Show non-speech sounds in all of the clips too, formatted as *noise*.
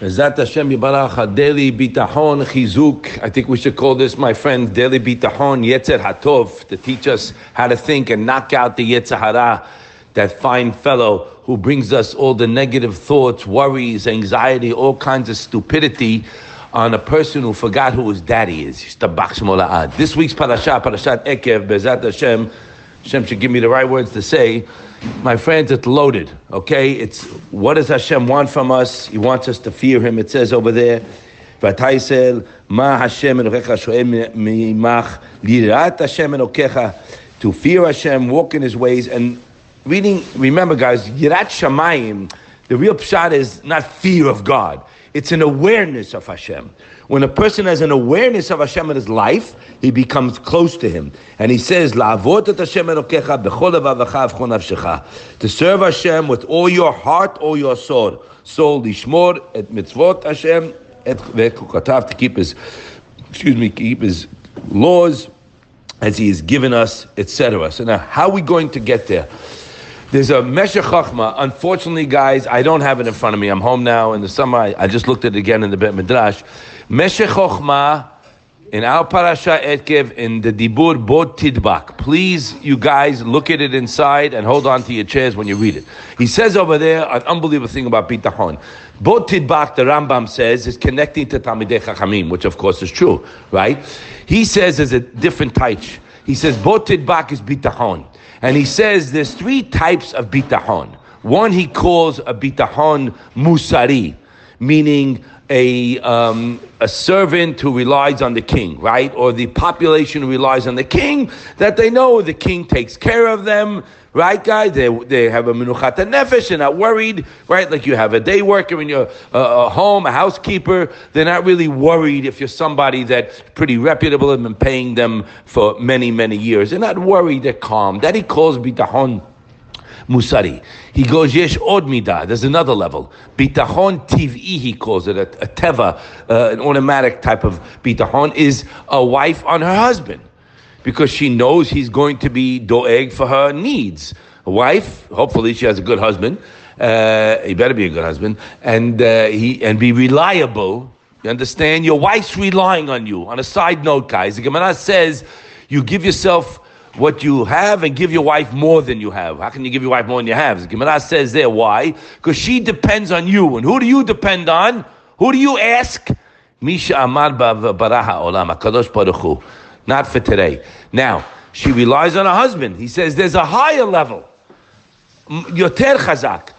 Bezat Hashem Yibarach, daily bitachon chizuk. I think we should call this, my friend, daily bitachon yetzer hatov, to teach us how to think and knock out the yetzer hara, that fine fellow who brings us all the negative thoughts, worries, anxiety, all kinds of stupidity on a person who forgot who his daddy is. This week's parasha, parashat Ekev, Bezat Hashem, Hashem should give me the right words to say. My friends, it's loaded. Okay, it's what does Hashem want from us? He wants us to fear Him. It says over there, "V'taisel ma Hashem mimach lirat Hashem elokecha." To fear Hashem, walk in His ways, and reading. Remember, guys, yirat shamayim. The real pshat is not fear of God. It's an awareness of Hashem. When a person has an awareness of Hashem in his life, he becomes close to Him. And he says, To serve Hashem with all your heart, all your soul. Soul, lishmor, et mitzvot Hashem, et vekukatav, to keep His, excuse me, keep His laws as He has given us, etc. So now, how are we going to get there? There's a Meshech Chachma. Unfortunately, guys, I don't have it in front of me. I'm home now in the summer. I, I just looked at it again in the Bet Midrash. Meshech Chachma in our parasha Ekev in the Dibur Bod Tidbak. Please, you guys, look at it inside and hold on to your chairs when you read it. He says over there an unbelievable thing about Bitachon. Bod Tidbak, the Rambam says, is connecting to Talmidei Chachamim, which of course is true, right? He says there's a different type. He says Bod Tidbak is Bitachon. And he says there's three types of bitahon. One he calls a bitahon musari, meaning a, um, a servant who relies on the king, right? Or the population relies on the king, that they know the king takes care of them, right, guys? They, they have a menuchat nefesh, they're not worried, right? Like you have a day worker in your uh, a home, a housekeeper, they're not really worried if you're somebody that's pretty reputable and been paying them for many, many years. They're not worried, they're calm. That he calls bitahon musari. He goes yesh od midah. There's another level. Bitachon tiv'i he calls it a, a teva, uh, an automatic type of bitachon is a wife on her husband because she knows he's going to be doeg for her needs. A wife, hopefully she has a good husband. Uh, he better be a good husband and uh, he and be reliable. You understand? Your wife's relying on you. On a side note, guys, the Gemara says you give yourself what you have and give your wife more than you have. How can you give your wife more than you have? The Gemara says there, why? Because she depends on you. And who do you depend on? Who do you ask? Misha Amar Baraha Olam, HaKadosh Baruch Hu. Not for today. Now, she relies on her husband. He says there's a higher level. Yoter Chazak.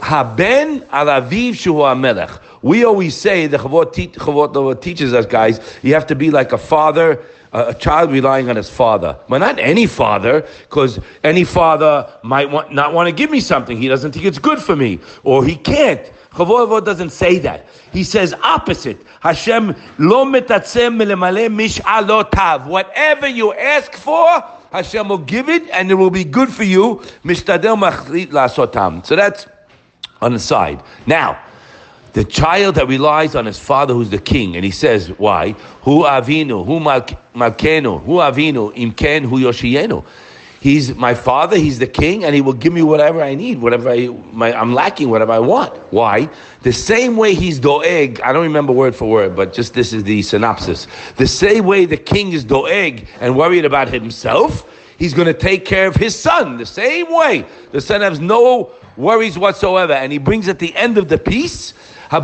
Haben alaviv shuhu amelech. We always say the Chavot, Chavot teaches us, guys, you have to be like a father a child relying on his father. But not any father, because any father might want, not want to give me something. He doesn't think it's good for me, or he can't. Chavor doesn't say that. He says opposite. Hashem lo mish'alotav. Whatever you ask for, Hashem will give it, and it will be good for you. Mishtadel machlit lasotam. So that's on the side. Now, the child that relies on his father who's the king, and he says, why? who avinu, hu malkenu, hu avinu, imken, who yoshienu. He's my father, he's the king, and he will give me whatever I need, whatever I, my, I'm lacking, whatever I want. Why? The same way he's doeg, I don't remember word for word, but just this is the synopsis. The same way the king is doeg and worried about himself, he's going to take care of his son the same way. The son has no worries whatsoever, and he brings at the end of the piece a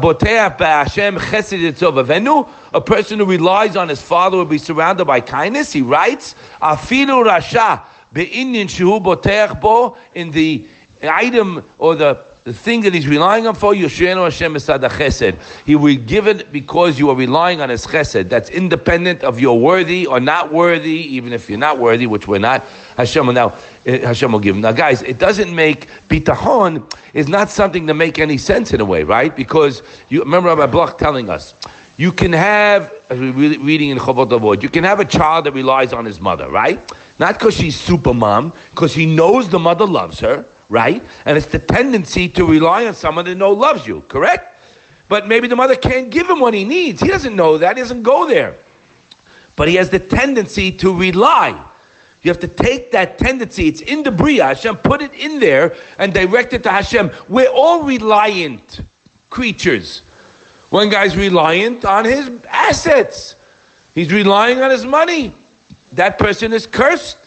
person who relies on his father will be surrounded by kindness. He writes, Afilu rasha boteach bo in the item or the the thing that he's relying on for, Yoshenu Hashem the chesed. He will give it because you are relying on his chesed. That's independent of your worthy or not worthy, even if you're not worthy, which we're not. Hashem will now, eh, Hashem will give. Now, guys, it doesn't make bitachon is not something to make any sense in a way, right? Because you remember Rabbi Bloch telling us. You can have, as we're reading in Chovot Avoid, you can have a child that relies on his mother, right? Not because she's super mom, because he knows the mother loves her, right? And it's the tendency to rely on someone that know loves you, correct? But maybe the mother can't give him what he needs. He doesn't know that. He doesn't go there. But he has the tendency to rely. You have to take that tendency. It's in the Bria. Hashem put it in there and direct it to Hashem. We're all reliant creatures. One guy's reliant on his assets. He's relying on his money. That person is cursed.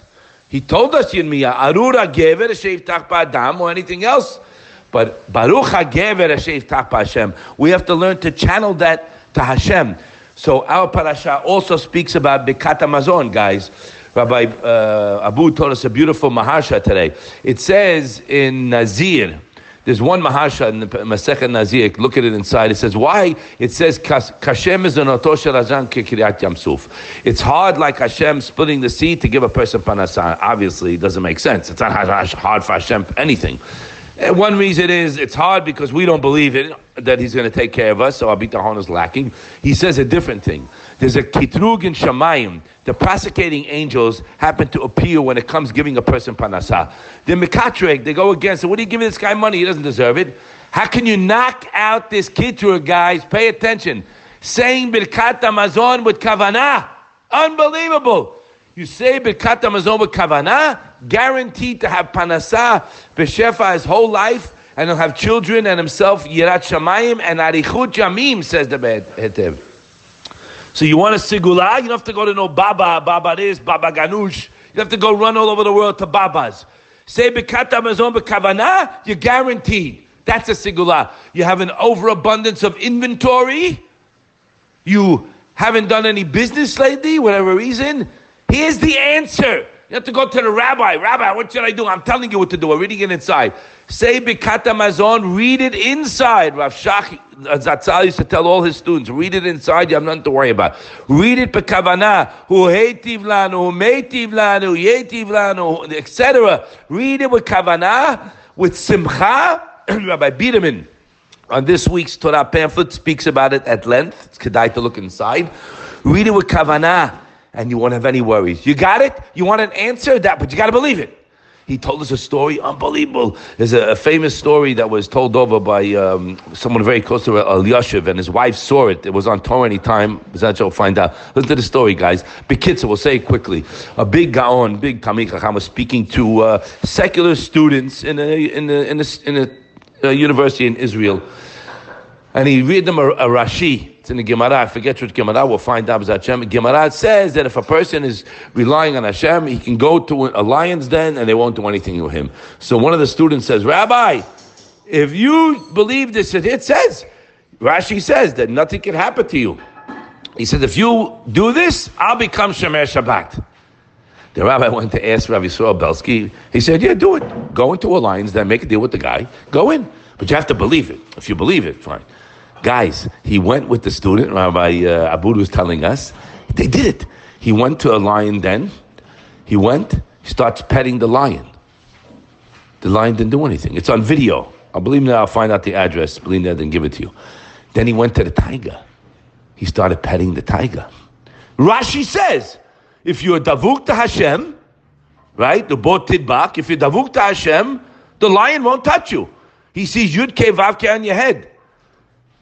He told us Yirmiyah, Arura gever sheivtach ba'adam or anything else. But Baruch HaGever sheivtach Hashem. We have to learn to channel that to Hashem. So our parasha also speaks about Birkat Hamazon, guys. Rabbi uh, Abu told us a beautiful mahasha today. It says in Nazir, there's one mahasha in the Masechet Nazir. Look at it inside. It says why? It says Kashem is an Yamsuf. It's hard like Hashem splitting the sea to give a person parnasa. Obviously, it doesn't make sense. It's not hard for Hashem anything. And one reason is it's hard because we don't believe it that He's going to take care of us. So our bitachon is lacking. He says a different thing. There's a kitrug in Shamayim. The prosecuting angels happen to appear when it comes giving a person parnasa. The mekatreg, they go against it. What are you giving this guy money? He doesn't deserve it. How can you knock out this kitrug, guys? Pay attention. Saying birkat Hamazon with kavanah. Unbelievable. You say birkat Hamazon with kavanah, guaranteed to have parnasa, b'shefa his whole life, and he'll have children and himself yirat shamayim and arichut jamim, says the Hetev. So you want a sigula? You don't have to go to no Baba, Baba this, Baba Ganush. You have to go run all over the world to Babas. Say Birkat Hamazon Bekavana, you're guaranteed. That's a sigula. You have an overabundance of inventory. You haven't done any business lately, whatever reason. Here's the answer. You have to go to the rabbi. Rabbi, what should I do? I'm telling you what to do. I'm reading it inside. Say Birkat Hamazon, read it inside. Rav Shach uh, Zatzal used to tell all his students, read it inside, you have nothing to worry about. Read it bekavana, hu heitiv lanu, hu meitiv lanu, yetiv lanu, etc. Read it with kavana, with simcha. *clears throat* Rabbi Biederman on this week's Torah pamphlet speaks about it at length. It's kedai to look inside. Read it with kavana and you won't have any worries. You got it? You want an answer? That, but you got to believe it. He told us a story, unbelievable. There's a, a famous story that was told over by um, someone very close to Elyashiv, and his wife saw it. It was on Torah anytime. That will find out. Listen to the story, guys. Bekitza, we'll say it quickly. A big Gaon, big Talmid Chacham was speaking to uh, secular students in a, in a, in a, in a, a university in Israel. And he read them a, a Rashi it's in the Gemara. I forget which Gemara. We'll find out. Hashem. Gemara says that if a person is relying on Hashem, he can go to a lion's den and they won't do anything to him. So one of the students says, Rabbi, if you believe this, it says, Rashi says that nothing can happen to you. He said, if you do this, I'll become Shomer Shabbat. The rabbi went to ask Rabbi Yisrael Belsky. He said, yeah, do it. Go into a lion's den, make a deal with the guy. Go in. But you have to believe it. If you believe it, fine. Guys, he went with the student, Rabbi uh, Abud was telling us. They did it. He went to a lion den. He went, he starts petting the lion. The lion didn't do anything. It's on video. I'll believe that I'll find out the address. Believe that and give it to you. Then he went to the tiger. He started petting the tiger. Rashi says, if you're davuk to Hashem, right, the bot tidbak, if you're davuk to Hashem, the lion won't touch you. He sees Yud Ke Vav on your head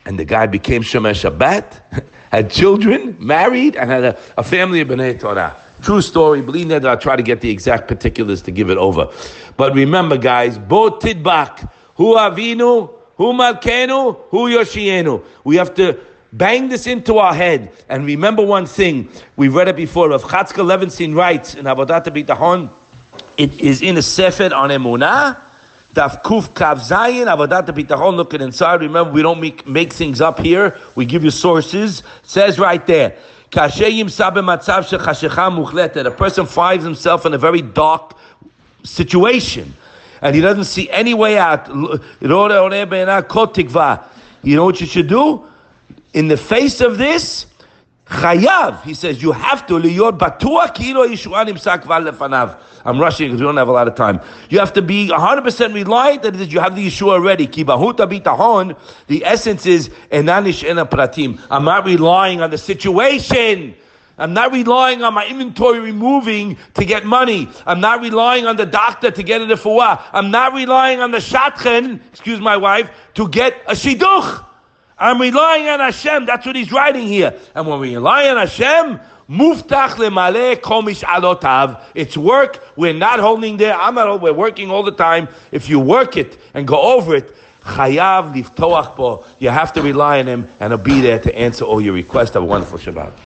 and the guy became Shomer Shabbat, *laughs* had children, married, and had a, a family of Bnei Torah. True story. Believe that I'll try to get the exact particulars to give it over. But remember, guys, Bo Tidbak, Hu Avinu, Hu Malkenu, Hu Yoshienu. We have to bang this into our head and remember one thing. We've read it before. Rav Chatzkel Levenstein writes in Avodat Bitachon, it is in a Sefer on Emunah, Daf Kuf Kav Zayin, Avodat Bitachon, looking inside. Remember, we don't make, make things up here. We give you sources. It says right there, a person finds himself in a very dark situation and he doesn't see any way out. You know what you should do? In the face of this, Chayav, he says, you have to liyot batua kilo yeshua nimsak lefanav. I'm rushing because we don't have a lot of time. You have to be 100% reliant that you have the Yeshua already. Ki bahuta bitahon, the essence is enanish ena pratim. I'm not relying on the situation. I'm not relying on my inventory removing to get money. I'm not relying on the doctor to get a refuah. I'm not relying on the shatchen, excuse my wife, to get a shidduch. I'm relying on Hashem. That's what he's writing here. And when we rely on Hashem, Muftach lemale komish alotav. It's work. We're not holding there. I'm not. We're working all the time. If you work it and go over it, chayav liftoach bo. You have to rely on him, and he'll be there to answer all your requests. Have a wonderful Shabbat.